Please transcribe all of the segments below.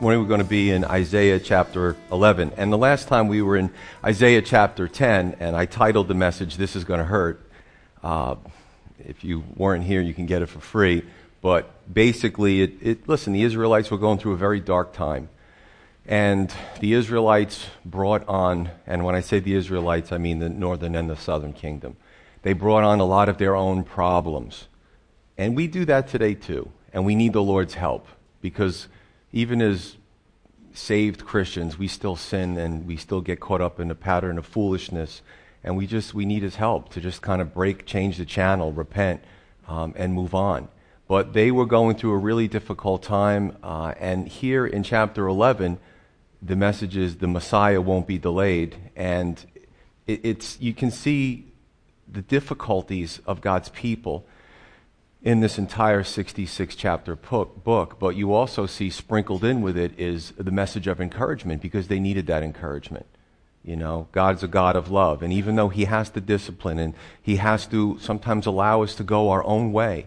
Morning we're going to be in Isaiah chapter 11. And the last time we were in Isaiah chapter 10, and I titled the message, This is Going to Hurt. Uh, if you weren't here, you can get it for free. But basically, it, it, listen, the Israelites were going through a very dark time. And the Israelites brought on, and when I say the Israelites, I mean the northern and the southern kingdom. They brought on a lot of their own problems. And we do that today too. And we need the Lord's help because even as saved Christians, we still sin and we still get caught up in a pattern of foolishness. And we just, we need his help to just kind of break, change the channel, repent, um, and move on. But they were going through a really difficult time. Uh, and here in chapter 11, the message is the Messiah won't be delayed. And it, it's, you can see the difficulties of God's people in this entire 66 chapter book, but you also see sprinkled in with it is the message of encouragement because they needed that encouragement. You know, God's a God of love, and even though He has to discipline and He has to sometimes allow us to go our own way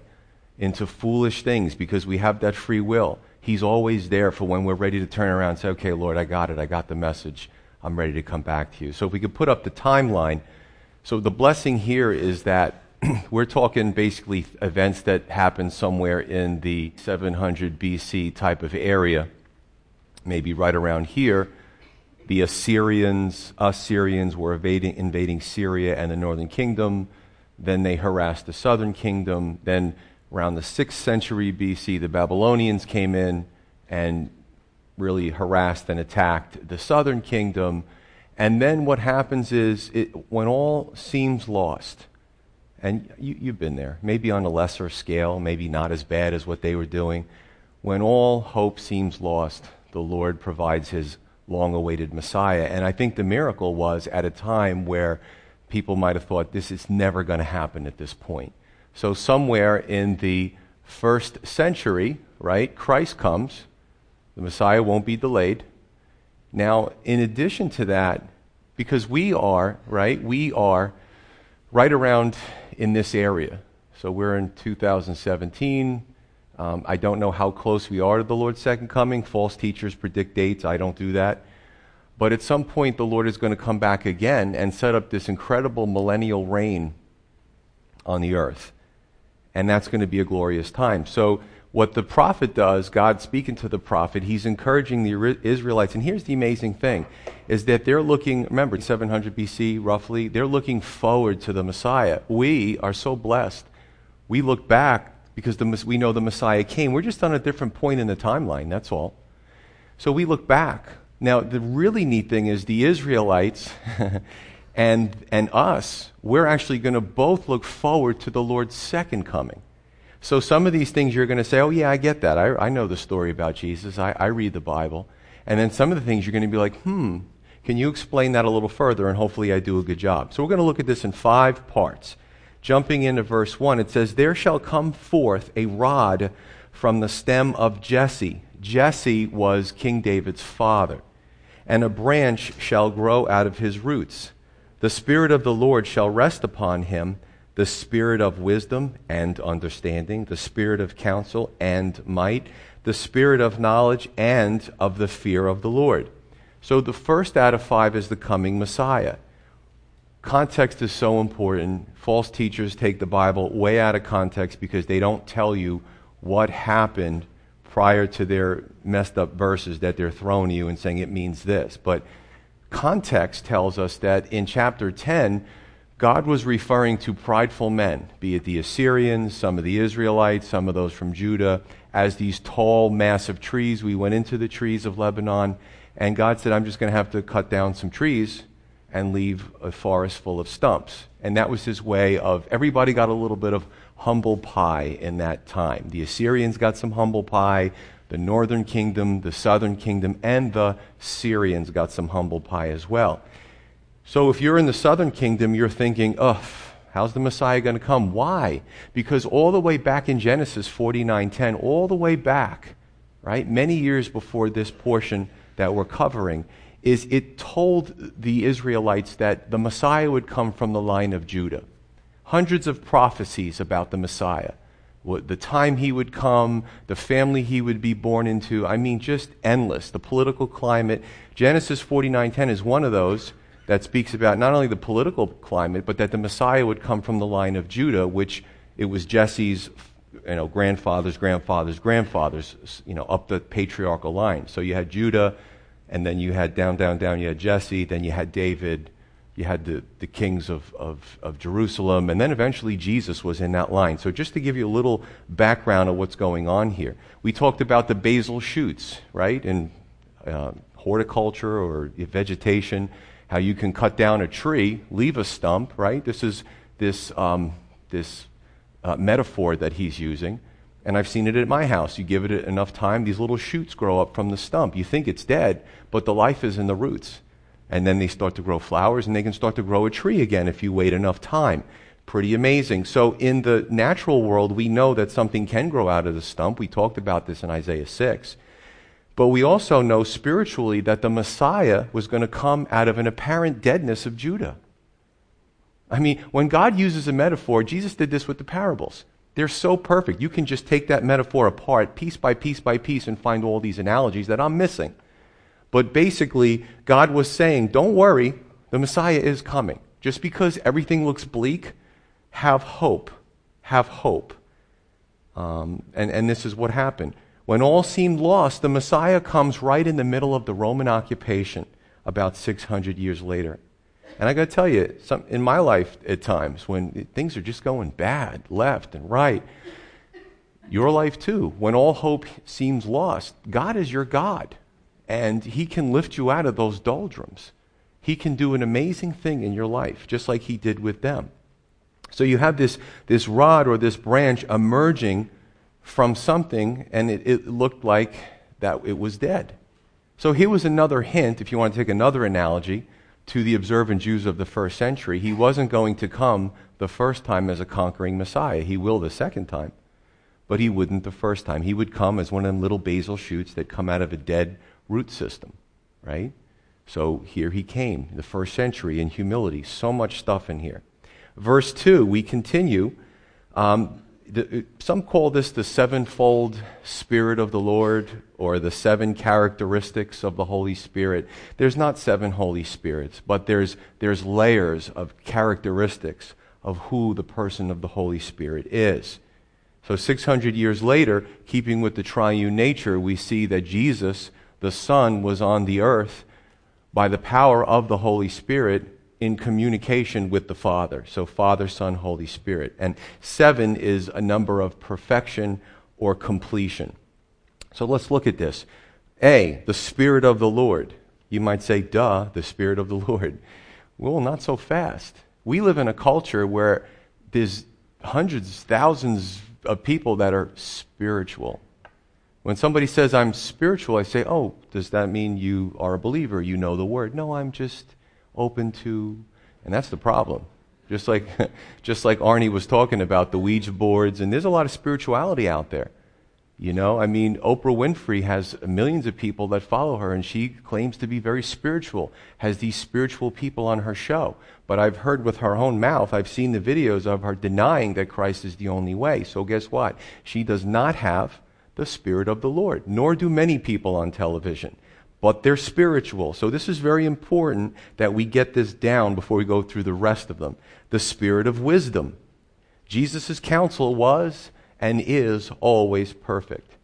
into foolish things because we have that free will, He's always there for when we're ready to turn around and say, okay, Lord, I got it. I got the message. I'm ready to come back to you. So if we could put up the timeline. So the blessing here is that we're talking basically events that happened somewhere in the 700 BC type of area, maybe right around here. The Assyrians, Assyrians were invading, invading Syria and the northern kingdom. Then they harassed the southern kingdom. Then around the 6th century BC, the Babylonians came in and really harassed and attacked the southern kingdom. And then what happens is, it, when all seems lost, and you, have been there, maybe on a lesser scale, maybe not as bad as what they were doing. When all hope seems lost, the Lord provides his long awaited Messiah. And I think the miracle was at a time where people might have thought this is never going to happen at this point. So, somewhere in the first century, right, Christ comes, the Messiah won't be delayed. Now, in addition to that, because we are, right, we are right around in this area. So we're in 2017. Um, I don't know how close we are to the Lord's second coming. False teachers predict dates. I don't do that. But at some point, the Lord is going to come back again and set up this incredible millennial reign on the earth. And that's going to be a glorious time. So what the prophet does, God speaking to the prophet, he's encouraging the Israelites. And here's the amazing thing is that they're looking, remember, 700 BC roughly, they're looking forward to the Messiah. We are so blessed. We look back because the, we know the Messiah came. We're just on a different point in the timeline, that's all. So we look back. Now, the really neat thing is the Israelites and, and us, we're actually going to both look forward to the Lord's second coming. So some of these things you're going to say, oh, yeah, I get that. I, I know the story about Jesus. I, I read the Bible. And then some of the things you're going to be like, hmm, can you explain that a little further? And hopefully I do a good job. So we're going to look at this in five parts. Jumping into verse 1, it says, There shall come forth a rod from the stem of Jesse. Jesse was King David's father. And a branch shall grow out of his roots. The Spirit of the Lord shall rest upon him the spirit of wisdom and understanding, the spirit of counsel and might, the spirit of knowledge and of the fear of the Lord. So the first out of five is the coming Messiah. Context is so important. False teachers take the Bible way out of context because they don't tell you what happened prior to their messed up verses that they're throwing you and saying it means this. But context tells us that in chapter 10, God was referring to prideful men, be it the Assyrians, some of the Israelites, some of those from Judah, as these tall, massive trees. We went into the trees of Lebanon, and God said, I'm just going to have to cut down some trees and leave a forest full of stumps. And that was his way of, everybody got a little bit of humble pie in that time. The Assyrians got some humble pie, the northern kingdom, the southern kingdom, and the Syrians got some humble pie as well. So if you're in the southern kingdom, you're thinking, ugh, how's the Messiah going to come? Why? Because all the way back in Genesis 49:10, all the way back, right, many years before this portion that we're covering, is it told the Israelites that the Messiah would come from the line of Judah. Hundreds of prophecies about the Messiah. The time he would come, the family he would be born into. I mean, just endless. The political climate. Genesis 49:10 is one of those that speaks about not only the political climate, but that the Messiah would come from the line of Judah, which it was Jesse's you know, grandfathers, grandfathers, grandfathers, you know, up the patriarchal line. So you had Judah, and then you had down, down, down, you had Jesse, then you had David, you had the, the kings of, of, of Jerusalem, and then eventually Jesus was in that line. So just to give you a little background of what's going on here, we talked about the basal shoots, right, in uh, horticulture or vegetation, how you can cut down a tree, leave a stump, right? This is this, um, this uh, metaphor that he's using. And I've seen it at my house. You give it enough time, these little shoots grow up from the stump. You think it's dead, but the life is in the roots. And then they start to grow flowers, and they can start to grow a tree again if you wait enough time. Pretty amazing. So, in the natural world, we know that something can grow out of the stump. We talked about this in Isaiah 6. But we also know spiritually that the Messiah was going to come out of an apparent deadness of Judah. I mean, when God uses a metaphor, Jesus did this with the parables. They're so perfect. You can just take that metaphor apart piece by piece by piece and find all these analogies that I'm missing. But basically, God was saying, don't worry, the Messiah is coming. Just because everything looks bleak, have hope. Have hope. Um, and, and this is what happened. When all seemed lost, the Messiah comes right in the middle of the Roman occupation about 600 years later. And I got to tell you, some, in my life at times, when things are just going bad, left and right, your life too, when all hope seems lost, God is your God. And He can lift you out of those doldrums. He can do an amazing thing in your life, just like He did with them. So you have this, this rod or this branch emerging from something, and it, it looked like that it was dead. So here was another hint, if you want to take another analogy to the observant Jews of the first century, he wasn't going to come the first time as a conquering Messiah. He will the second time, but he wouldn't the first time. He would come as one of them little basal shoots that come out of a dead root system, right? So here he came, the first century, in humility. So much stuff in here. Verse 2, we continue. Um, the, some call this the sevenfold Spirit of the Lord or the seven characteristics of the Holy Spirit. There's not seven Holy Spirits, but there's, there's layers of characteristics of who the person of the Holy Spirit is. So 600 years later, keeping with the triune nature, we see that Jesus, the Son, was on the earth by the power of the Holy Spirit in communication with the Father. So, Father, Son, Holy Spirit. And seven is a number of perfection or completion. So, let's look at this. A, the Spirit of the Lord. You might say, duh, the Spirit of the Lord. Well, not so fast. We live in a culture where there's hundreds, thousands of people that are spiritual. When somebody says, I'm spiritual, I say, oh, does that mean you are a believer? You know the word? No, I'm just open to, and that's the problem. Just like, just like Arnie was talking about the Ouija boards, and there's a lot of spirituality out there. You know, I mean, Oprah Winfrey has millions of people that follow her, and she claims to be very spiritual, has these spiritual people on her show. But I've heard with her own mouth, I've seen the videos of her denying that Christ is the only way. So guess what? She does not have the Spirit of the Lord, nor do many people on television but they're spiritual. So this is very important that we get this down before we go through the rest of them. The spirit of wisdom. Jesus' counsel was and is always perfect.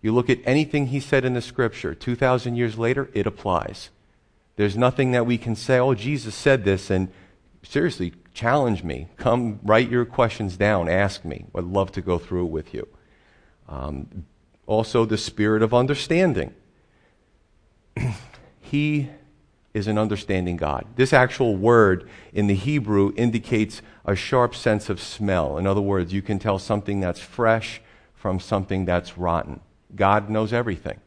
You look at anything he said in the scripture, 2,000 years later, it applies. There's nothing that we can say, oh, Jesus said this, and seriously, challenge me. Come write your questions down, ask me. I'd love to go through it with you. Um, also, the spirit of understanding. he is an understanding God. This actual word in the Hebrew indicates a sharp sense of smell. In other words, you can tell something that's fresh from something that's rotten. God knows everything.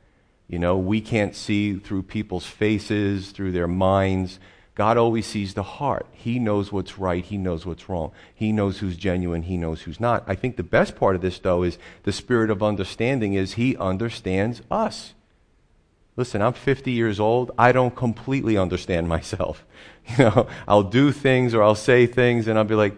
You know, we can't see through people's faces, through their minds, God always sees the heart. He knows what's right. He knows what's wrong. He knows who's genuine. He knows who's not. I think the best part of this, though, is the spirit of understanding is He understands us. Listen, I'm 50 years old. I don't completely understand myself. You know, I'll do things or I'll say things and I'll be like,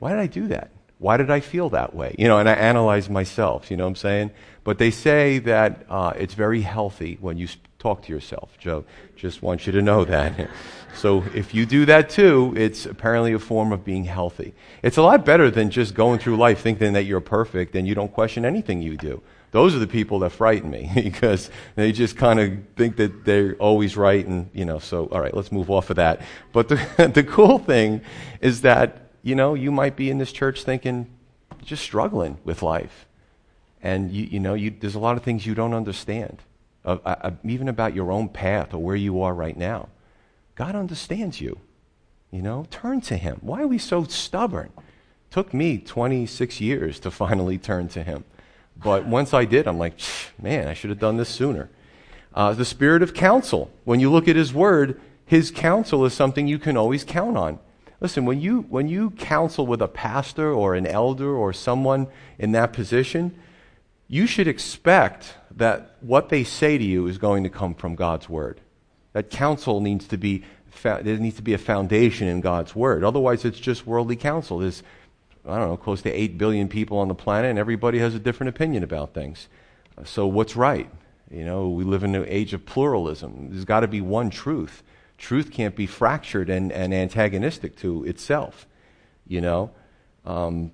why did I do that? Why did I feel that way? You know, and I analyze myself, you know what I'm saying? But they say that uh, it's very healthy when you talk to yourself. Joe, just want you to know that. so if you do that too, it's apparently a form of being healthy. It's a lot better than just going through life thinking that you're perfect and you don't question anything you do. Those are the people that frighten me because they just kind of think that they're always right. And, you know, so, all right, let's move off of that. But the, the cool thing is that, you know, you might be in this church thinking, just struggling with life. And, you, you know, you, there's a lot of things you don't understand, uh, uh, even about your own path or where you are right now. God understands you. You know, turn to Him. Why are we so stubborn? Took me 26 years to finally turn to Him. But once I did, I'm like, man, I should have done this sooner. Uh, the spirit of counsel. When you look at his word, his counsel is something you can always count on. Listen, when you, when you counsel with a pastor or an elder or someone in that position, you should expect that what they say to you is going to come from God's word. That counsel needs to be, there needs to be a foundation in God's word. Otherwise, it's just worldly counsel. There's I don't know, close to 8 billion people on the planet, and everybody has a different opinion about things. Uh, so, what's right? You know, we live in an age of pluralism. There's got to be one truth. Truth can't be fractured and, and antagonistic to itself. You know, um,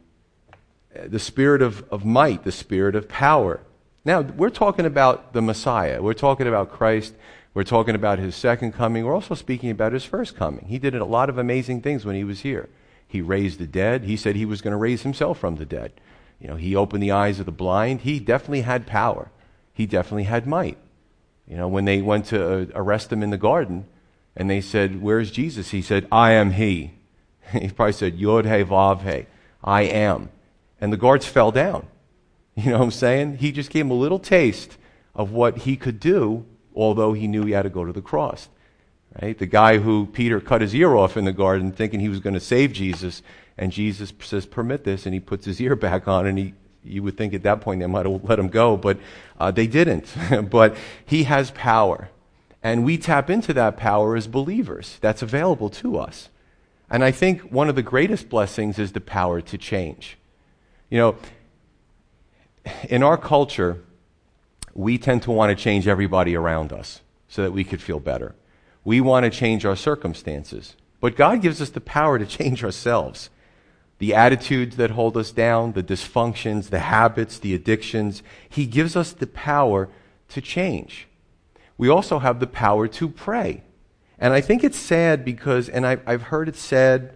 the spirit of, of might, the spirit of power. Now, we're talking about the Messiah. We're talking about Christ. We're talking about his second coming. We're also speaking about his first coming. He did a lot of amazing things when he was here. He raised the dead. He said he was going to raise himself from the dead. You know, he opened the eyes of the blind. He definitely had power. He definitely had might. You know, when they went to uh, arrest him in the garden and they said, Where's Jesus? He said, I am he. He probably said, Yod he vav he. I am. And the guards fell down. You know what I'm saying? He just gave him a little taste of what he could do, although he knew he had to go to the cross. Right? The guy who Peter cut his ear off in the garden thinking he was going to save Jesus, and Jesus says, Permit this, and he puts his ear back on, and he, you would think at that point they might have let him go, but uh, they didn't. but he has power. And we tap into that power as believers. That's available to us. And I think one of the greatest blessings is the power to change. You know, in our culture, we tend to want to change everybody around us so that we could feel better. We want to change our circumstances. But God gives us the power to change ourselves. The attitudes that hold us down, the dysfunctions, the habits, the addictions, He gives us the power to change. We also have the power to pray. And I think it's sad because, and I, have heard it said,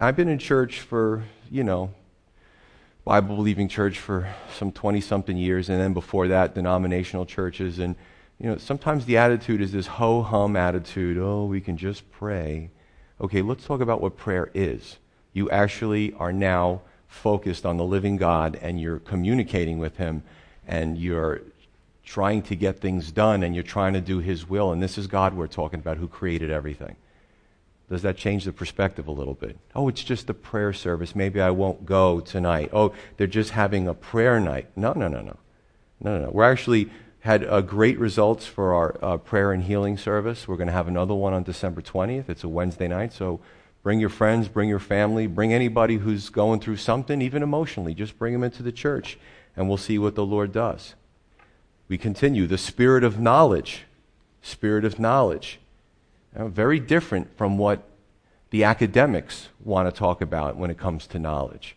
I've been in church for, you know, Bible believing church for some 20 something years, and then before that, denominational churches. And you know, sometimes the attitude is this ho hum attitude. Oh, we can just pray. Okay, let's talk about what prayer is. You actually are now focused on the living God and you're communicating with Him and you're trying to get things done and you're trying to do His will. And this is God we're talking about who created everything. Does that change the perspective a little bit? Oh, it's just a prayer service. Maybe I won't go tonight. Oh, they're just having a prayer night. No, no, no, no. No, no, no. We're actually had uh, great results for our uh, prayer and healing service. We're going to have another one on December 20th. It's a Wednesday night, so bring your friends, bring your family, bring anybody who's going through something, even emotionally. Just bring them into the church, and we'll see what the Lord does. We continue. The spirit of knowledge. Spirit of knowledge. You know, very different from what the academics want to talk about when it comes to knowledge.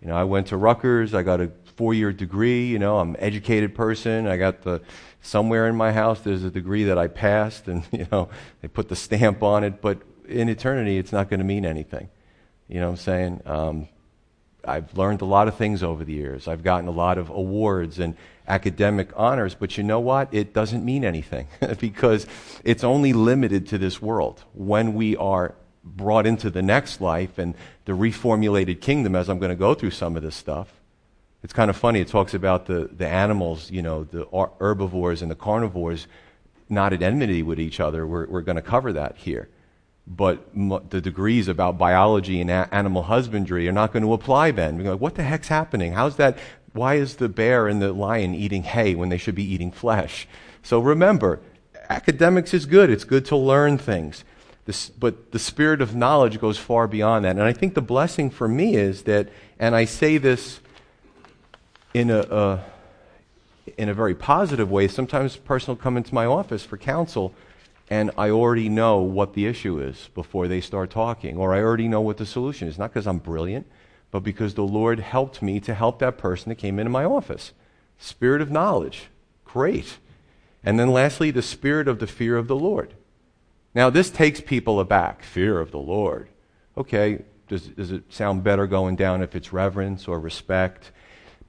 You know, I went to Rutgers, I got a four year degree. You know, I'm an educated person. I got the, somewhere in my house, there's a degree that I passed, and, you know, they put the stamp on it. But in eternity, it's not going to mean anything. You know what I'm saying? Um, I've learned a lot of things over the years. I've gotten a lot of awards and academic honors, but you know what? It doesn't mean anything because it's only limited to this world. When we are brought into the next life and the reformulated kingdom, as I'm going to go through some of this stuff, it's kind of funny. It talks about the, the animals, you know, the herbivores and the carnivores not at enmity with each other. We're, we're going to cover that here. but the degrees about biology and a- animal husbandry are not going to apply then. We're like, what the heck's happening? How's that? Why is the bear and the lion eating hay when they should be eating flesh? So remember, academics is good. It's good to learn things. This, but the spirit of knowledge goes far beyond that. And I think the blessing for me is that, and I say this in a, uh, in a very positive way, sometimes a person will come into my office for counsel and I already know what the issue is before they start talking, or I already know what the solution is. Not because I'm brilliant, but because the Lord helped me to help that person that came into my office. Spirit of knowledge. Great. And then lastly, the spirit of the fear of the Lord. Now, this takes people aback. Fear of the Lord. Okay, does, does it sound better going down if it's reverence or respect?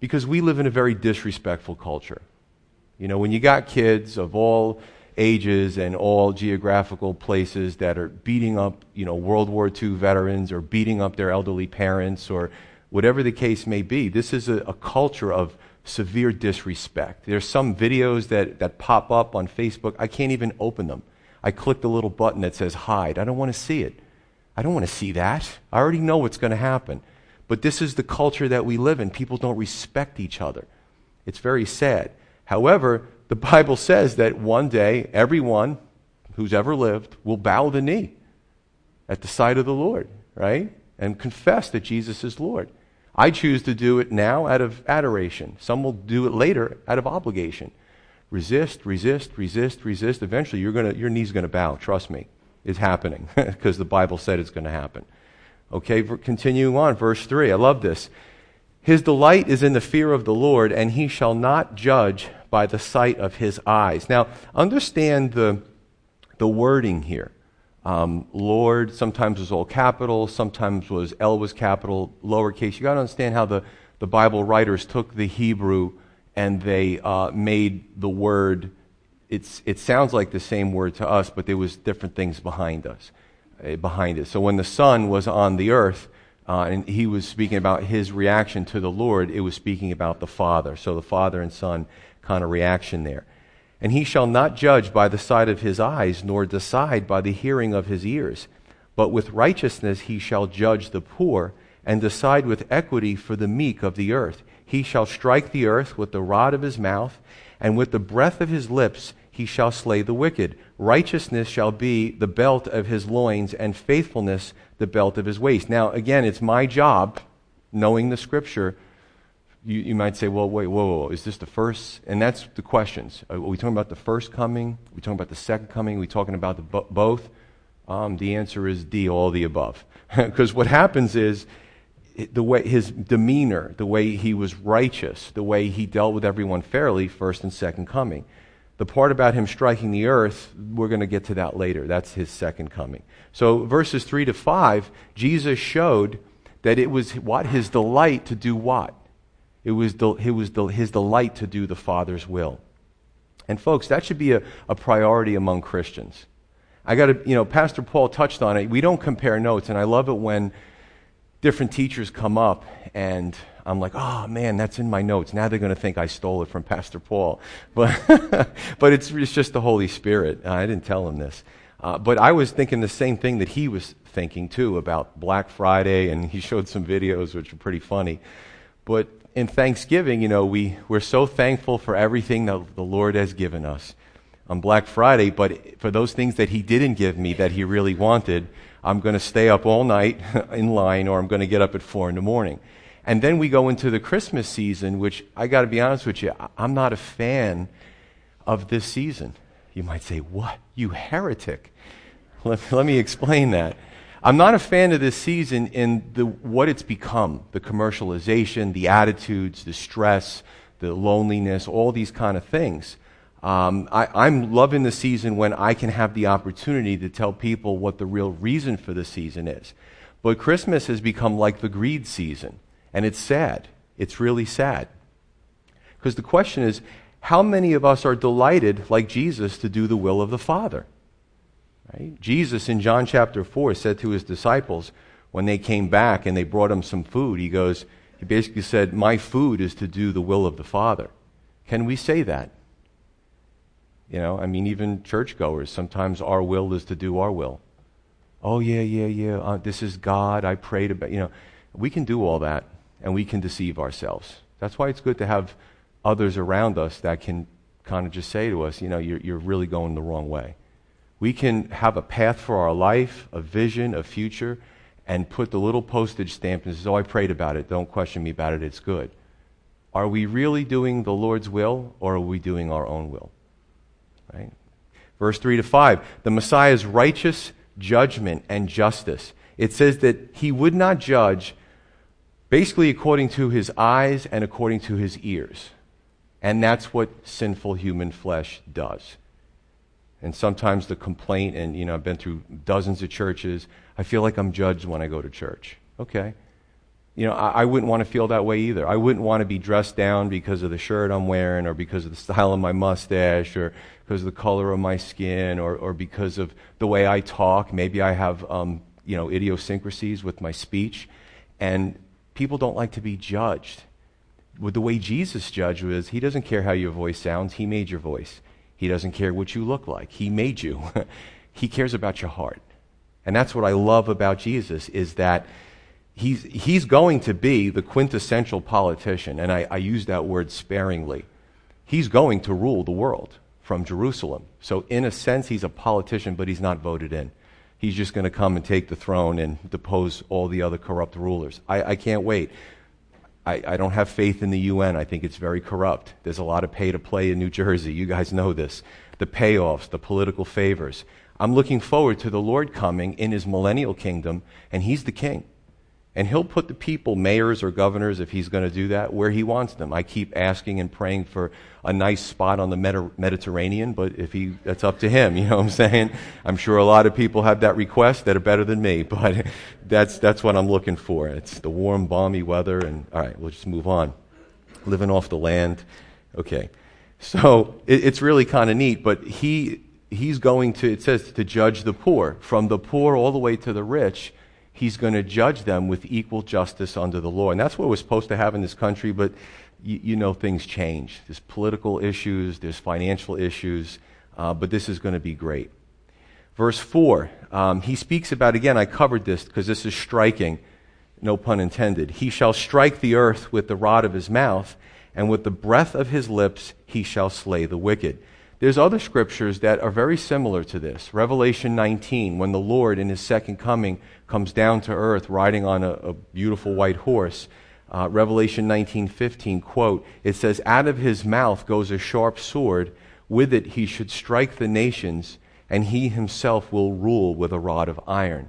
Because we live in a very disrespectful culture. You know, when you got kids of all ages and all geographical places that are beating up, you know, World War II veterans or beating up their elderly parents or whatever the case may be. This is a, a culture of severe disrespect. There's some videos that, that pop up on Facebook. I can't even open them. I click the little button that says hide. I don't want to see it. I don't want to see that. I already know what's going to happen. But this is the culture that we live in. People don't respect each other. It's very sad. However, the Bible says that one day everyone who's ever lived will bow the knee at the sight of the Lord, right? And confess that Jesus is Lord. I choose to do it now out of adoration. Some will do it later out of obligation. Resist, resist, resist, resist. Eventually, you're gonna, your knee's going to bow. Trust me. It's happening because the Bible said it's going to happen. Okay, continuing on, verse 3. I love this. His delight is in the fear of the Lord, and he shall not judge by the sight of his eyes. Now, understand the, the wording here. Um, Lord sometimes was all capital, sometimes was L was capital, lowercase. You got to understand how the, the Bible writers took the Hebrew and they uh, made the word. It's, it sounds like the same word to us, but there was different things behind us, behind it. So when the Son was on the earth, uh, and he was speaking about his reaction to the Lord, it was speaking about the Father. So the Father and Son kind of reaction there. And he shall not judge by the sight of his eyes, nor decide by the hearing of his ears. But with righteousness he shall judge the poor, and decide with equity for the meek of the earth. He shall strike the earth with the rod of his mouth, and with the breath of his lips he shall slay the wicked. Righteousness shall be the belt of his loins, and faithfulness the belt of his waist. Now, again, it's my job, knowing the scripture, you, you might say, well, wait, whoa, whoa, is this the first? And that's the questions. Are we talking about the first coming? Are we talking about the second coming? Are we talking about the bo- both? Um, the answer is D, all the above. Because what happens is the way his demeanor, the way he was righteous, the way he dealt with everyone fairly, first and second coming. The part about him striking the earth, we're going to get to that later. That's his second coming. So, verses 3 to 5, Jesus showed that it was what? His delight to do what? It was, the, it was the, his delight to do the Father's will. And folks, that should be a, a priority among Christians. I got to, you know, Pastor Paul touched on it. We don't compare notes, and I love it when different teachers come up and I'm like, oh man, that's in my notes. Now they're going to think I stole it from Pastor Paul. But, but it's, it's just the Holy Spirit. I didn't tell him this. Uh, but I was thinking the same thing that he was thinking too about Black Friday, and he showed some videos which are pretty funny. But in Thanksgiving, you know, we, we're so thankful for everything that the Lord has given us on Black Friday, but for those things that He didn't give me that He really wanted, I'm going to stay up all night in line or I'm going to get up at four in the morning. And then we go into the Christmas season, which I got to be honest with you, I'm not a fan of this season. You might say, What? You heretic. Let, let me explain that. I'm not a fan of this season in the, what it's become the commercialization, the attitudes, the stress, the loneliness, all these kind of things. Um, I, am loving the season when I can have the opportunity to tell people what the real reason for the season is. But Christmas has become like the greed season, and it's sad. It's really sad. Because the question is how many of us are delighted, like Jesus, to do the will of the Father? Right? Jesus in John chapter 4 said to his disciples when they came back and they brought him some food, he goes, he basically said, My food is to do the will of the Father. Can we say that? You know, I mean, even churchgoers, sometimes our will is to do our will. oh, yeah, yeah, yeah, uh, this is God, I prayed about, you know. We can do all that, and we can deceive ourselves. That's why it's good to have others around us that can kind of just say to us, you know, you're, you're really going the wrong way. We can have a path for our life, a vision, a future, and put the little postage stamp and say, oh, I prayed about it. Don't question me about it. It's good. Are we really doing the Lord's will, or are we doing our own will? Right? Verse 3 to 5 the Messiah's righteous judgment and justice. It says that he would not judge basically according to his eyes and according to his ears. And that's what sinful human flesh does. And sometimes the complaint, and you know, I've been through dozens of churches, I feel like I'm judged when I go to church. Okay. You know, I, I wouldn't want to feel that way either. I wouldn't want to be dressed down because of the shirt I'm wearing, or because of the style of my mustache, or because of the color of my skin, or, or because of the way I talk. Maybe I have, um, you know, idiosyncrasies with my speech. And people don't like to be judged. With the way Jesus judged was, he doesn't care how your voice sounds, he made your voice. He doesn't care what you look like, he made you. he cares about your heart. And that's what I love about Jesus is that he's, he's going to be the quintessential politician, and I, I use that word sparingly. He's going to rule the world from Jerusalem. So, in a sense, he's a politician, but he's not voted in he's just going to come and take the throne and depose all the other corrupt rulers. I, I can't wait. I, I, don't have faith in the UN. I think it's very corrupt. There's a lot of pay to play in New Jersey. You guys know this. The payoffs, the political favors. I'm looking forward to the Lord coming in his millennial kingdom, and he's the king. And he'll put the people, mayors or governors, if he's going to do that, where he wants them. I keep asking and praying for a nice spot on the Mediterranean, but if he, that's up to him. You know what I'm saying? I'm sure a lot of people have that request that are better than me, but that's, that's what I'm looking for. It's the warm, balmy weather, and all right, we'll just move on. Living off the land. Okay. So it, it's really kind of neat, but he, he's going to, it says, to judge the poor, from the poor all the way to the rich he's going to judge them with equal justice under the law. And that's what we're supposed to have in this country, but you, you know things change. There's political issues, there's financial issues, uh, but this is going to be great. Verse 4, um, he speaks about, again, I covered this because this is striking, no pun intended. He shall strike the earth with the rod of his mouth, and with the breath of his lips he shall slay the wicked. There's other scriptures that are very similar to this. Revelation 19, when the Lord in his second coming comes down to earth riding on a, a beautiful white horse. Uh, Revelation 19:15 quote, it says, "Out of his mouth goes a sharp sword; with it he should strike the nations, and he himself will rule with a rod of iron."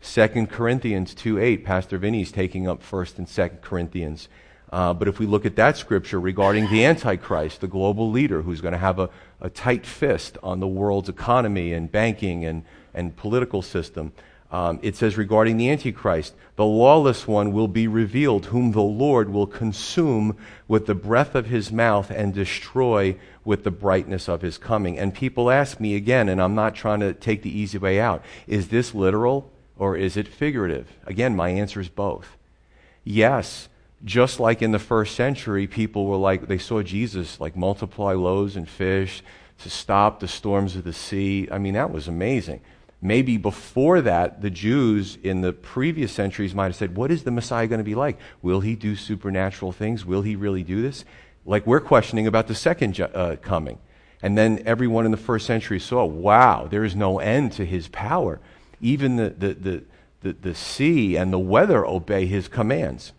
2 Corinthians 2:8, Pastor Vinny's taking up 1st and 2nd Corinthians. Uh, but if we look at that scripture regarding the Antichrist, the global leader who's going to have a, a tight fist on the world's economy and banking and, and political system, um, it says regarding the Antichrist, the lawless one will be revealed, whom the Lord will consume with the breath of his mouth and destroy with the brightness of his coming. And people ask me again, and I'm not trying to take the easy way out, is this literal or is it figurative? Again, my answer is both. Yes, just like in the first century, people were like, they saw Jesus like multiply loaves and fish to stop the storms of the sea. I mean, that was amazing. Maybe before that, the Jews in the previous centuries might have said, What is the Messiah going to be like? Will he do supernatural things? Will he really do this? Like we're questioning about the second uh, coming. And then everyone in the first century saw, wow, there is no end to his power. Even the, the, the, the, the sea and the weather obey his commands.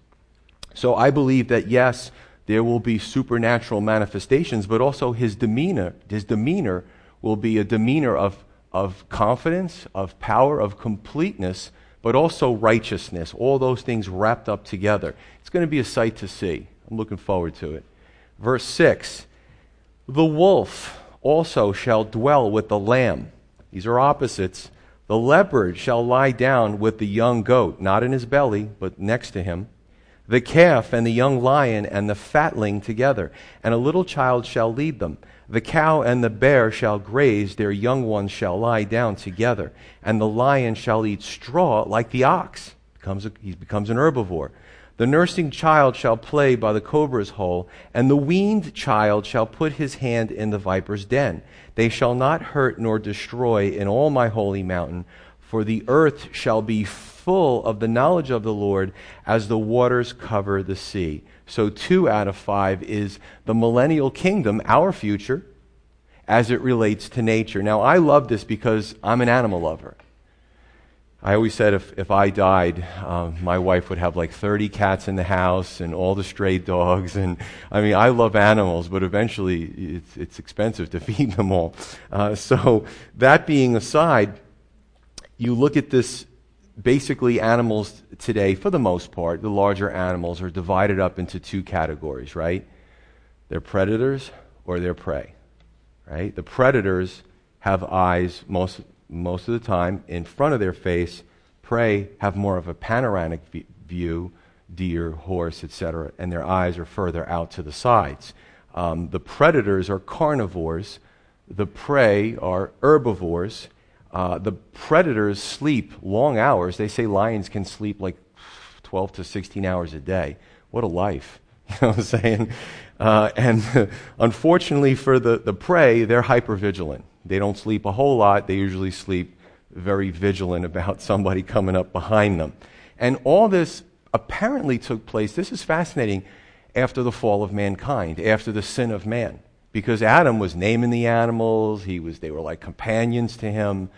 So I believe that, yes, there will be supernatural manifestations, but also his demeanor, his demeanor will be a demeanor of of confidence, of power, of completeness, but also righteousness. All those things wrapped up together. It's going to be a sight to see. I'm looking forward to it. Verse 6 The wolf also shall dwell with the lamb. These are opposites. The leopard shall lie down with the young goat, not in his belly, but next to him. The calf and the young lion and the fatling together, and a little child shall lead them. The cow and the bear shall graze, their young ones shall lie down together, and the lion shall eat straw like the ox. Becomes a, he becomes an herbivore. The nursing child shall play by the cobra's hole, and the weaned child shall put his hand in the viper's den. They shall not hurt nor destroy in all my holy mountain, For the earth shall be full of the knowledge of the Lord as the waters cover the sea. So, two out of five is the millennial kingdom, our future, as it relates to nature. Now, I love this because I'm an animal lover. I always said if, if I died, uh, my wife would have like 30 cats in the house and all the stray dogs. And I mean, I love animals, but eventually it's, it's expensive to feed them all. Uh, so, that being aside, you look at this basically, animals today, for the most part, the larger animals are divided up into two categories, right? They're predators or they're prey, right? The predators have eyes most most of the time in front of their face. Prey have more of a panoramic view, deer, horse, etc., and their eyes are further out to the sides. Um, the predators are carnivores, the prey are herbivores. Uh, the predators sleep long hours. They say lions can sleep like 12 to 16 hours a day. What a life. You know what I'm saying? Uh, and unfortunately for the, the prey, they're hyper vigilant. They don't sleep a whole lot. They usually sleep very vigilant about somebody coming up behind them. And all this apparently took place, this is fascinating, after the fall of mankind, after the sin of man. Because Adam was naming the animals, he was, they were like companions to him.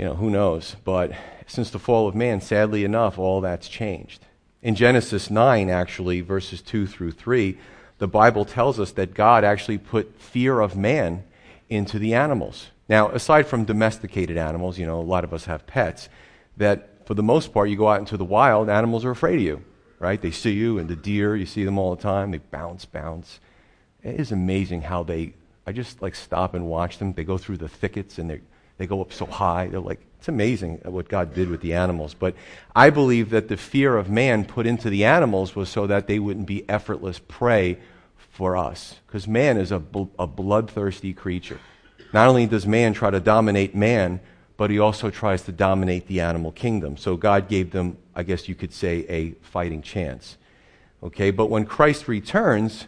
You know, who knows? But since the fall of man, sadly enough, all that's changed. In Genesis 9, actually, verses 2 through 3, the Bible tells us that God actually put fear of man into the animals. Now, aside from domesticated animals, you know, a lot of us have pets, that for the most part, you go out into the wild, animals are afraid of you, right? They see you, and the deer, you see them all the time, they bounce, bounce. It is amazing how they, I just like stop and watch them. They go through the thickets and they they go up so high. They're like, it's amazing what God did with the animals. But I believe that the fear of man put into the animals was so that they wouldn't be effortless prey for us. Because man is a, bl- a bloodthirsty creature. Not only does man try to dominate man, but he also tries to dominate the animal kingdom. So God gave them, I guess you could say, a fighting chance. Okay, but when Christ returns,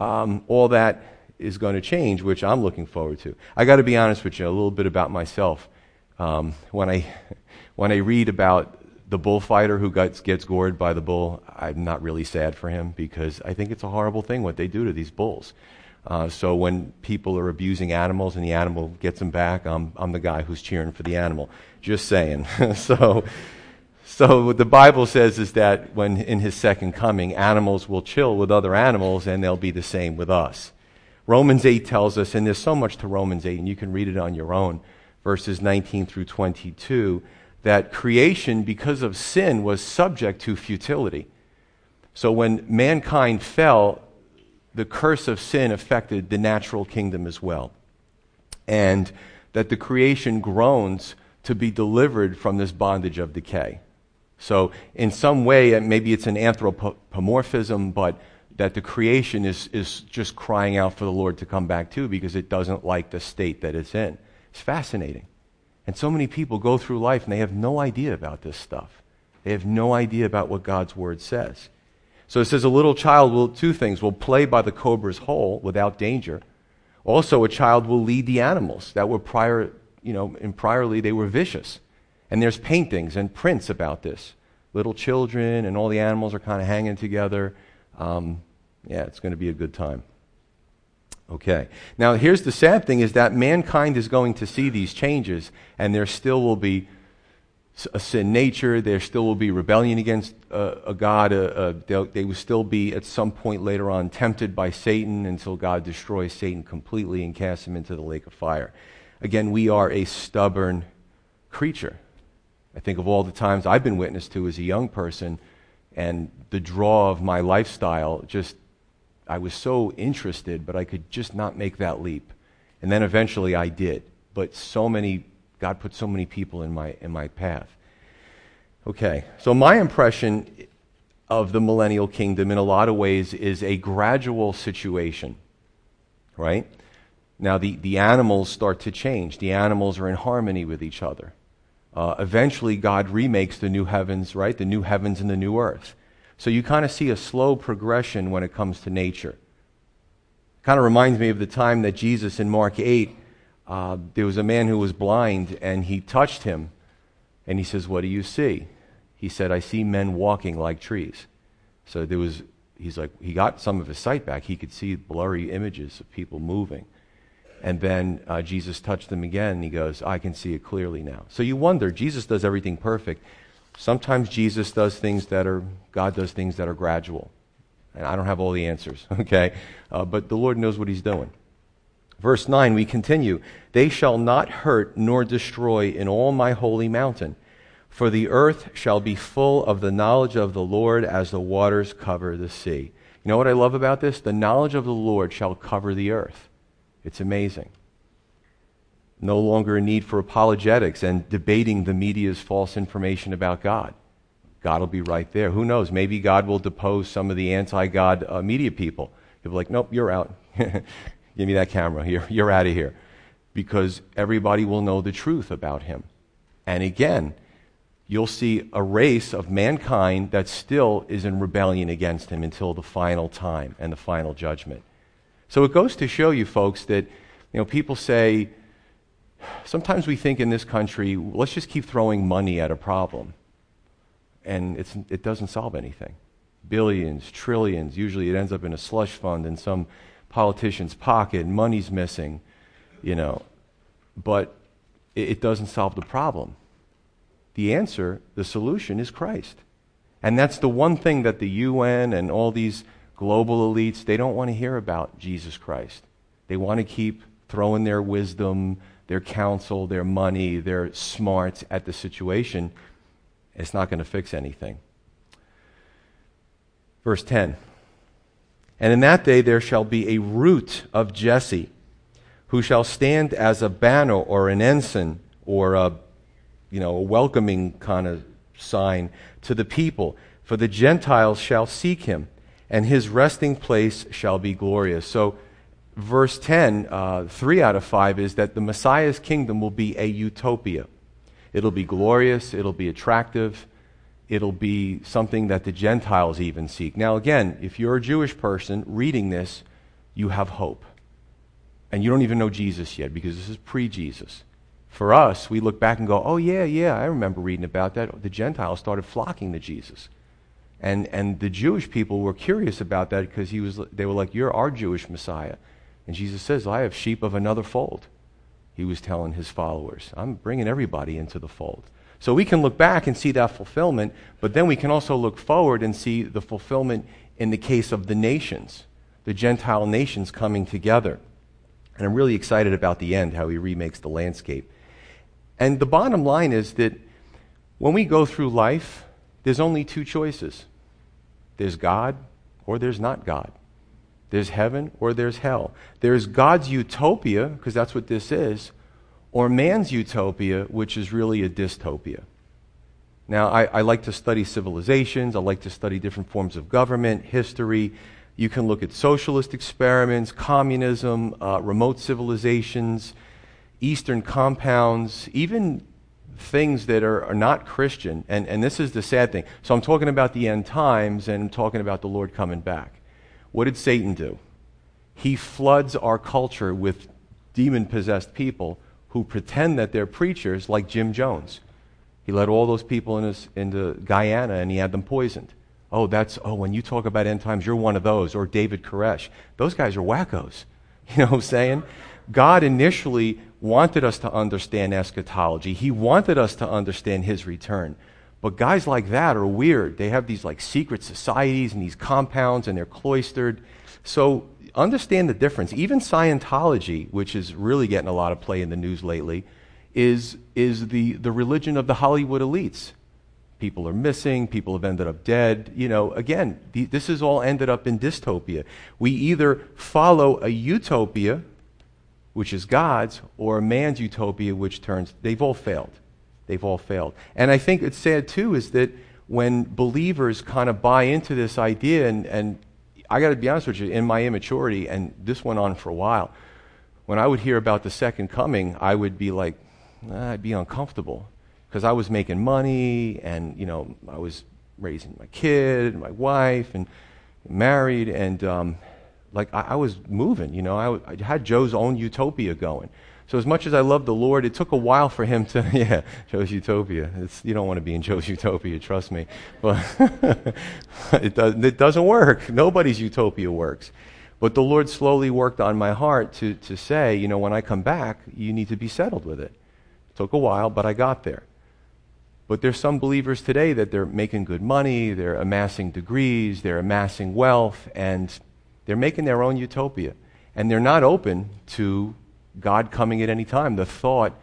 um, all that is going to change, which I'm looking forward to. I got to be honest with you, a little bit about myself. Um, when I when I read about the bullfighter who gets, gets gored by the bull, I'm not really sad for him because I think it's a horrible thing what they do to these bulls. Uh, so when people are abusing animals and the animal gets them back, I'm, I'm the guy who's cheering for the animal. Just saying. so, so what the Bible says is that when in his second coming, animals will chill with other animals and they'll be the same with us. Romans 8 tells us, and there's so much to Romans 8, and you can read it on your own, verses 19 through 22 that creation, because of sin, was subject to futility. So when mankind fell, the curse of sin affected the natural kingdom as well. And that the creation groans to be delivered from this bondage of decay. So, in some way, maybe it's an anthropomorphism, but that the creation is, is just crying out for the Lord to come back to because it doesn't like the state that it's in. It's fascinating. And so many people go through life and they have no idea about this stuff. They have no idea about what God's word says. So it says a little child will, two things, will play by the cobra's hole without danger. Also, a child will lead the animals that were prior, you know, in priorly they were vicious. And there's paintings and prints about this. Little children and all the animals are kind of hanging together. Um, yeah, it's going to be a good time. Okay. Now, here's the sad thing is that mankind is going to see these changes, and there still will be a sin nature. There still will be rebellion against uh, a God. Uh, uh, they will still be, at some point later on, tempted by Satan until God destroys Satan completely and casts him into the lake of fire. Again, we are a stubborn creature. I think of all the times I've been witness to as a young person, and the draw of my lifestyle just I was so interested, but I could just not make that leap. And then eventually I did. But so many, God put so many people in my, in my path. Okay, so my impression of the millennial kingdom in a lot of ways is a gradual situation, right? Now, the, the animals start to change. The animals are in harmony with each other. Uh, eventually, God remakes the new heavens, right? The new heavens and the new earth. So you kind of see a slow progression when it comes to nature. Kind of reminds me of the time that Jesus in Mark 8, uh, there was a man who was blind and he touched him And he says, What do you see? He said, I see men walking like trees. So there was, he's like, he got some of his sight back. He could see blurry images of people moving. And then uh, Jesus touched them again, and he goes, I can see it clearly now. So you wonder, Jesus does everything perfect. Sometimes Jesus does things that are, God does things that are gradual. And I don't have all the answers, okay? Uh, but the Lord knows what he's doing. Verse 9, we continue. They shall not hurt nor destroy in all my holy mountain, for the earth shall be full of the knowledge of the Lord as the waters cover the sea. You know what I love about this? The knowledge of the Lord shall cover the earth. It's amazing. No longer a need for apologetics and debating the media's false information about God. God will be right there. Who knows? Maybe God will depose some of the anti God uh, media people. He'll be like, nope, you're out. Give me that camera. You're, you're out of here. Because everybody will know the truth about him. And again, you'll see a race of mankind that still is in rebellion against him until the final time and the final judgment. So it goes to show you, folks, that you know, people say, sometimes we think in this country, let's just keep throwing money at a problem. And it doesn't solve anything. Billions, trillions, usually it ends up in a slush fund in some politician's pocket, money's missing, you know. But it, it doesn't solve the problem. The answer, the solution is Christ. And that's the one thing that the UN and all these global elites, they don't want to hear about Jesus Christ. They want to keep throwing their wisdom, their counsel, their money, their smarts at the situation. It's not going to fix anything. Verse 10 and in that day there shall be a root of Jesse, who shall stand as a banner or an ensign or a, you know, a welcoming kind of sign to the people. For the Gentiles shall seek him, and his resting place shall be glorious. So, verse 10, uh, three out of five is that the Messiah's kingdom will be a utopia. It'll be glorious, it'll be attractive, it'll be something that the Gentiles even seek. Now, again, if you're a Jewish person reading this, you have hope. And you don't even know Jesus yet because this is pre Jesus. For us, we look back and go, oh, yeah, yeah, I remember reading about that. The Gentiles started flocking to Jesus. And, and the Jewish people were curious about that because he was, they were like, You're our Jewish Messiah. And Jesus says, I have sheep of another fold. He was telling his followers, I'm bringing everybody into the fold. So we can look back and see that fulfillment, but then we can also look forward and see the fulfillment in the case of the nations, the Gentile nations coming together. And I'm really excited about the end, how he remakes the landscape. And the bottom line is that when we go through life, there's only two choices there's God or there's not God. There's heaven or there's hell. There's God's utopia, because that's what this is, or man's utopia, which is really a dystopia. Now, I, I, like to study civilizations, I like to study different forms of government, history. You can look at socialist experiments, communism, uh, remote civilizations, Eastern compounds, even things that are, are not Christian. And, and this is the sad thing. So I'm talking about the end times and I'm talking about the Lord coming back. What did Satan do? He floods our culture with demon possessed people who pretend that they're preachers, like Jim Jones. He led all those people in his, into Guyana and he had them poisoned. Oh, that's, oh, when you talk about end times, you're one of those. Or David Koresh. Those guys are wackos. You know what I'm saying? God initially wanted us to understand eschatology, He wanted us to understand His return. But guys like that are weird. They have these like secret societies and these compounds and they're cloistered. So understand the difference. Even Scientology, which is really getting a lot of play in the news lately, is, is the, the religion of the Hollywood elites. People are missing, people have ended up dead. You know, again, the, this has all ended up in dystopia. We either follow a utopia, which is God's, or a man's utopia, which turns, they've all failed. They've all failed. And I think it's sad, too, is that when believers kind of buy into this idea and, and I got to be honest with you, in my immaturity, and this went on for a while, when I would hear about the second coming, I would be like, I'd be uncomfortable because I was making money and, you know, I was raising my kid and my wife and married and, um, like, I, I, was moving, you know, I, I had Joe's own utopia going. So as much as I love the Lord, it took a while for him to, yeah, Joe's Utopia. It's, you don't want to be in Joe's Utopia, trust me. But it, does, it doesn't work. Nobody's utopia works. But the Lord slowly worked on my heart to, to say, you know, when I come back, you need to be settled with it. It took a while, but I got there. But there's some believers today that they're making good money, they're amassing degrees, they're amassing wealth, and they're making their own utopia. And they're not open to God coming at any time. The thought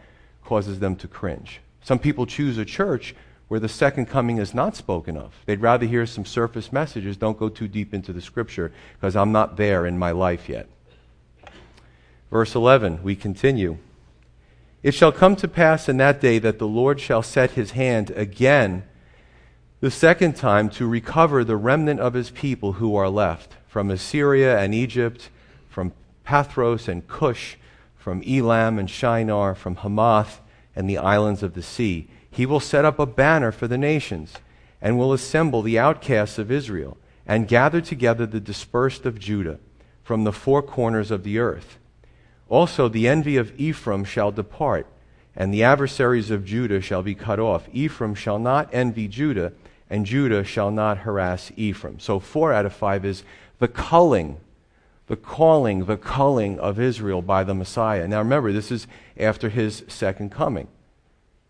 causes them to cringe. Some people choose a church where the second coming is not spoken of. They'd rather hear some surface messages. Don't go too deep into the scripture because I'm not there in my life yet. Verse 11, we continue. It shall come to pass in that day that the Lord shall set his hand again the second time to recover the remnant of his people who are left from Assyria and Egypt, from Pathros and Cush from Elam and Shinar, from Hamath and the islands of the sea. He will set up a banner for the nations, and will assemble the outcasts of Israel, and gather together the dispersed of Judah from the four corners of the earth. Also, the envy of Ephraim shall depart, and the adversaries of Judah shall be cut off. Ephraim shall not envy Judah, and Judah shall not harass Ephraim. So, four out of five is the culling the calling, the culling of Israel by the Messiah. Now remember, this is after his second coming.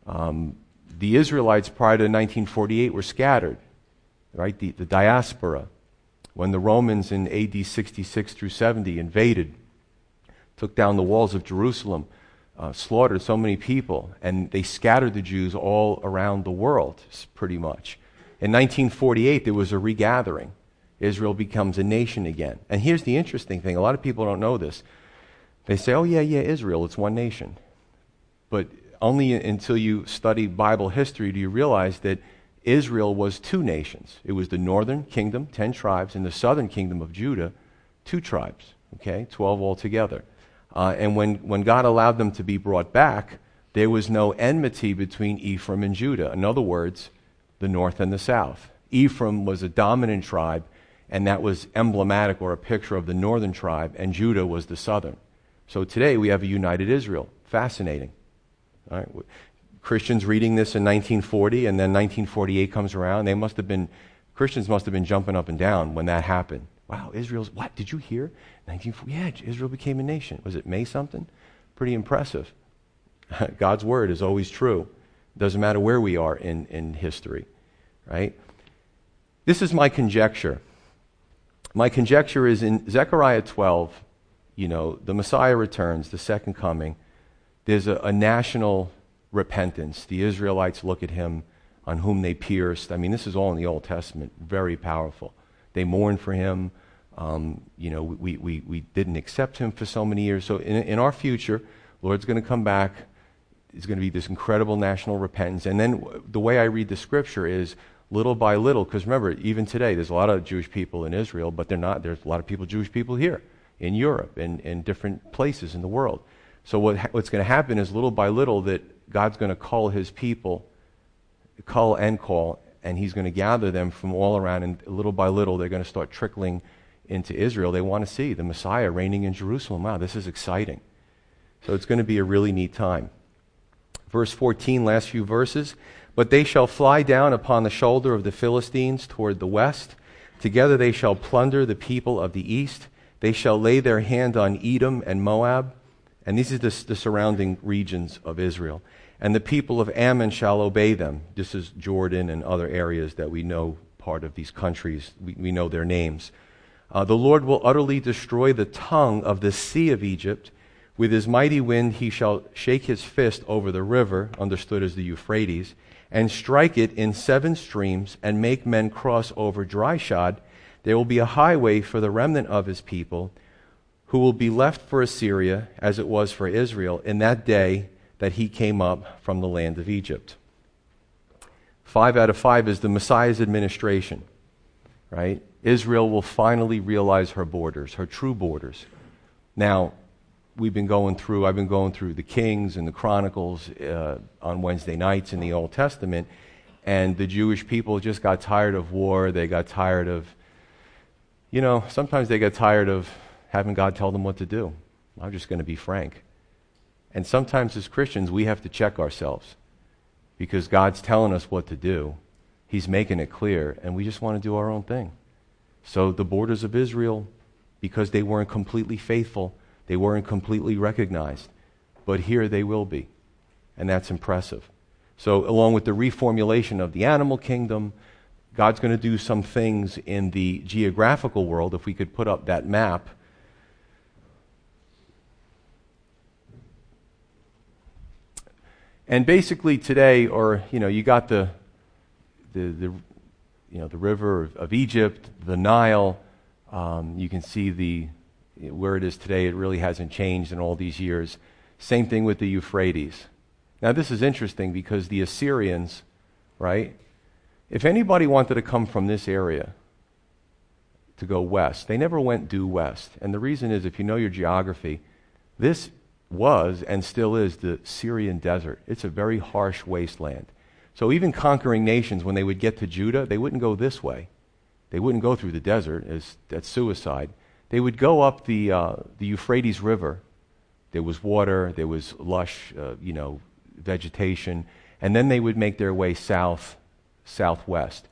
Um, the Israelites prior to 1948 were scattered, right? The, the diaspora. When the Romans in AD 66 through 70 invaded, took down the walls of Jerusalem, uh, slaughtered so many people, and they scattered the Jews all around the world, pretty much. In 1948, there was a regathering. Israel becomes a nation again. And here's the interesting thing a lot of people don't know this. They say, oh, yeah, yeah, Israel, it's one nation. But only until you study Bible history do you realize that Israel was two nations. It was the northern kingdom, 10 tribes, and the southern kingdom of Judah, two tribes, okay, 12 altogether. Uh, and when, when God allowed them to be brought back, there was no enmity between Ephraim and Judah. In other words, the north and the south. Ephraim was a dominant tribe, and that was emblematic or a picture of the northern tribe, and Judah was the southern. So today we have a united Israel. Fascinating. Christians reading this in 1940, and then 1948 comes around. They must have been, Christians must have been jumping up and down when that happened. Wow, Israel's, what? Did you hear? 1940, yeah, Israel became a nation. Was it May something? Pretty impressive. God's word is always true. Doesn't matter where we are in, in history, right? This is my conjecture. My conjecture is in Zechariah 12, you know, the Messiah returns, the second coming. There's a, a national repentance. The Israelites look at him on whom they pierced. I mean, this is all in the Old Testament, very powerful. They mourn for him. Um, you know, we, we, we didn't accept him for so many years. So in, in our future, Lord's going to come back. It's going to be this incredible national repentance. And then the way I read the scripture is little by little, because remember, even today, there's a lot of Jewish people in Israel, but they're not, there's a lot of people, Jewish people here in Europe and in different places in the world. So what, what's going to happen is little by little that God's going to call his people, call and call, and he's going to gather them from all around, and little by little they're going to start trickling into Israel. They want to see the Messiah reigning in Jerusalem. Wow, this is exciting. So it's going to be a really neat time. Verse 14, last few verses. But they shall fly down upon the shoulder of the Philistines toward the west. Together they shall plunder the people of the east. They shall lay their hand on Edom and Moab. And these are the, the surrounding regions of Israel. And the people of Ammon shall obey them. This is Jordan and other areas that we know part of these countries. We, we know their names. Uh, the Lord will utterly destroy the tongue of the sea of Egypt. With his mighty wind he shall shake his fist over the river, understood as the Euphrates and strike it in seven streams and make men cross over dry shod, there will be a highway for the remnant of his people who will be left for Assyria as it was for Israel in that day that he came up from the land of Egypt. Five out of five is the Messiah's administration, right? Israel will finally realize her borders, her true borders. Now, we've been going through, I've been going through the Kings and the Chronicles uh, on Wednesday nights in the Old Testament, and the Jewish people just got tired of war. They got tired of, you know, sometimes they get tired of having God tell them what to do. I'm just going to be frank. And sometimes as Christians, we have to check ourselves because God's telling us what to do. He's making it clear, and we just want to do our own thing. So the borders of Israel, because they weren't completely faithful, they weren't completely recognized. But here they will be. And that's impressive. So, along with the reformulation of the animal kingdom, God's going to do some things in the geographical world. If we could put up that map. And basically today, or you know, you got the the, the you know the river of, of Egypt, the Nile. Um, you can see the where it is today. It really hasn't changed in all these years. Same thing with the Euphrates. Now this is interesting because the Assyrians, right? If anybody wanted to come from this area to go west, they never went due west. And the reason is if you know your geography, this was and still is the Syrian desert. It's a very harsh wasteland. So even conquering nations, when they would get to Judah, they wouldn't go this way. They wouldn't go through the desert. As, that's suicide. They would go up the, uh, the Euphrates River. There was water. There was lush, uh, you know, vegetation. And then they would make their way south, southwest.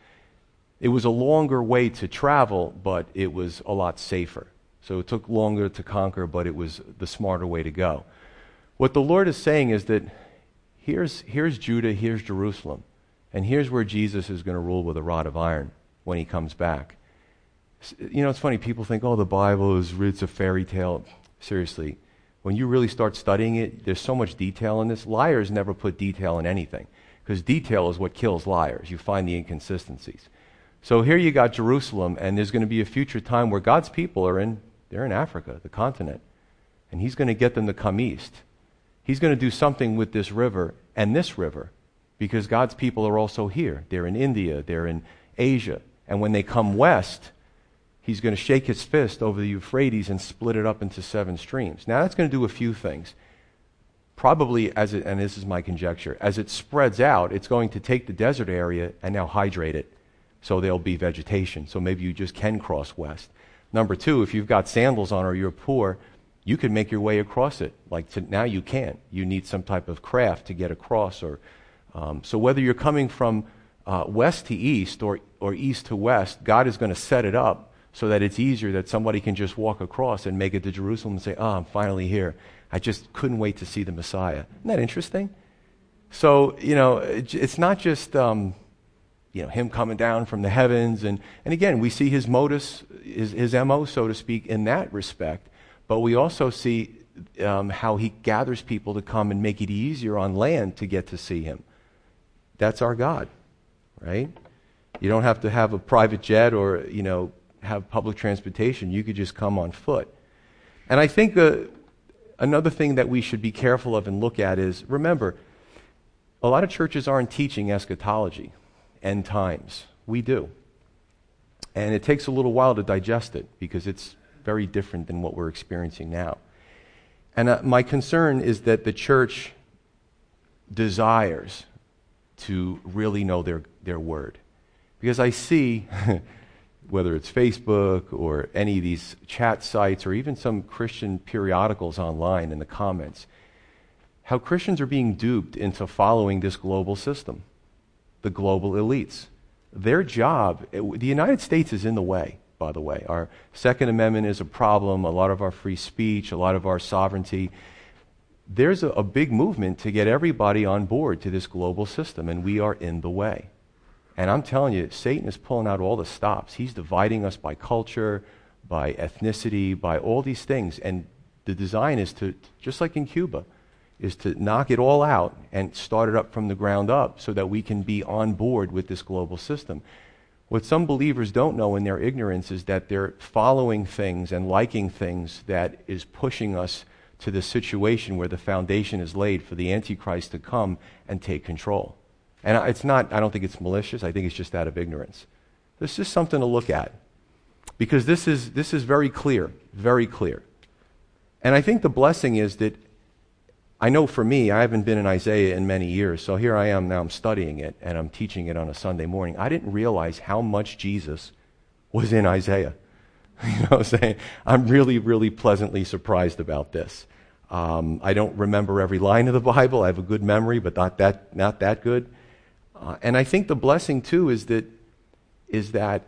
It was a longer way to travel, but it was a lot safer. So it took longer to conquer, but it was the smarter way to go. What the Lord is saying is that here's, here's Judah, here's Jerusalem, and here's where Jesus is going to rule with a rod of iron when he comes back. You know, it's funny, people think, oh, the Bible is it's a fairy tale. Seriously, when you really start studying it, there's so much detail in this. Liars never put detail in anything because detail is what kills liars. You find the inconsistencies. So here you got Jerusalem, and there's going to be a future time where God's people are in they're in Africa, the continent. And he's going to get them to come east. He's going to do something with this river and this river because God's people are also here. They're in India, they're in Asia. And when they come west, he's going to shake his fist over the Euphrates and split it up into seven streams. Now, that's going to do a few things. Probably, as it, and this is my conjecture, as it spreads out, it's going to take the desert area and now hydrate it so there'll be vegetation. So maybe you just can cross west. Number two, if you've got sandals on or you're poor, you can make your way across it. Like to, now you can't. You need some type of craft to get across. Or um, so whether you're coming from uh, west to east or, or east to west, God is going to set it up so that it's easier that somebody can just walk across and make it to Jerusalem and say, "Oh, I'm finally here. I just couldn't wait to see the Messiah." Isn't that interesting? So you know, it's not just um, you know, him coming down from the heavens. And, and again, we see his modus, his, his MO, so to speak, in that respect. But we also see um, how he gathers people to come and make it easier on land to get to see him. That's our God, right? You don't have to have a private jet or, you know, have public transportation. You could just come on foot. And I think uh, another thing that we should be careful of and look at is remember, a lot of churches aren't teaching eschatology end times. We do. And it takes a little while to digest it because it's very different than what we're experiencing now. And uh, my concern is that the church desires to really know their, their word. Because I see, whether it's Facebook or any of these chat sites or even some Christian periodicals online in the comments, how Christians are being duped into following this global system the global elites. Their job, the United States is in the way, by the way. Our Second Amendment is a problem, a lot of our free speech, a lot of our sovereignty. There's a, a big movement to get everybody on board to this global system, and we are in the way. And I'm telling you, Satan is pulling out all the stops. He's dividing us by culture, by ethnicity, by all these things. And the design is to, just like in Cuba, is to knock it all out and start it up from the ground up so that we can be on board with this global system. What some believers don't know in their ignorance is that they're following things and liking things that is pushing us to the situation where the foundation is laid for the Antichrist to come and take control. And it's not, I don't think it's malicious, I think it's just out of ignorance. This is something to look at. Because this is, this is very clear, very clear. And I think the blessing is that I know for me, I haven't been in Isaiah in many years, so here I am now, I'm studying it, and I'm teaching it on a Sunday morning. I didn't realize how much Jesus was in Isaiah. You know what I'm saying? I'm really, really pleasantly surprised about this. Um, I don't remember every line of the Bible. I have a good memory, but not that, not that good. Uh, and I think the blessing, too, is that, is that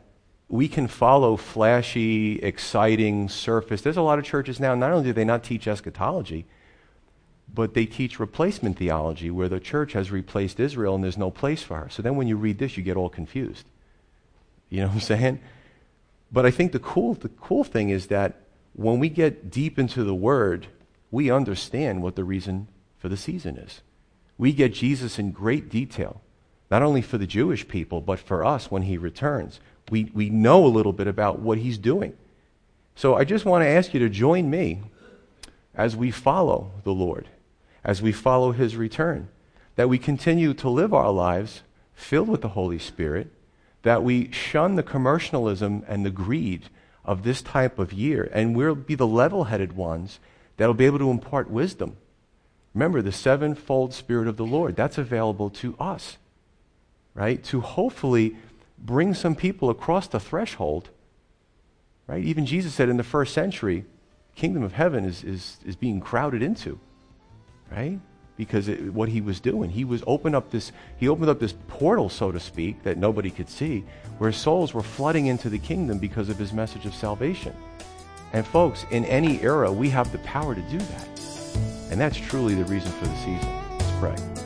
we can follow flashy, exciting, surface. There's a lot of churches now, not only do they not teach eschatology, but they teach replacement theology where the church has replaced Israel and there's no place for her. So then when you read this, you get all confused. You know what I'm saying? But I think the cool, the cool thing is that when we get deep into the Word, we understand what the reason for the season is. We get Jesus in great detail, not only for the Jewish people, but for us when He returns. We, we know a little bit about what He's doing. So I just want to ask you to join me as we follow the Lord as we follow his return. That we continue to live our lives filled with the Holy Spirit, that we shun the commercialism and the greed of this type of year, and we'll be the level headed ones that'll be able to impart wisdom. Remember, the sevenfold Spirit of the Lord, that's available to us, right? To hopefully bring some people across the threshold, right? Even Jesus said in the first century, kingdom of heaven is, is, is being crowded into right? Because it, what he was doing, he was open up this, he opened up this portal, so to speak, that nobody could see, where souls were flooding into the kingdom because of his message of salvation. And folks, in any era, we have the power to do that. And that's truly the reason for the season. Let's pray.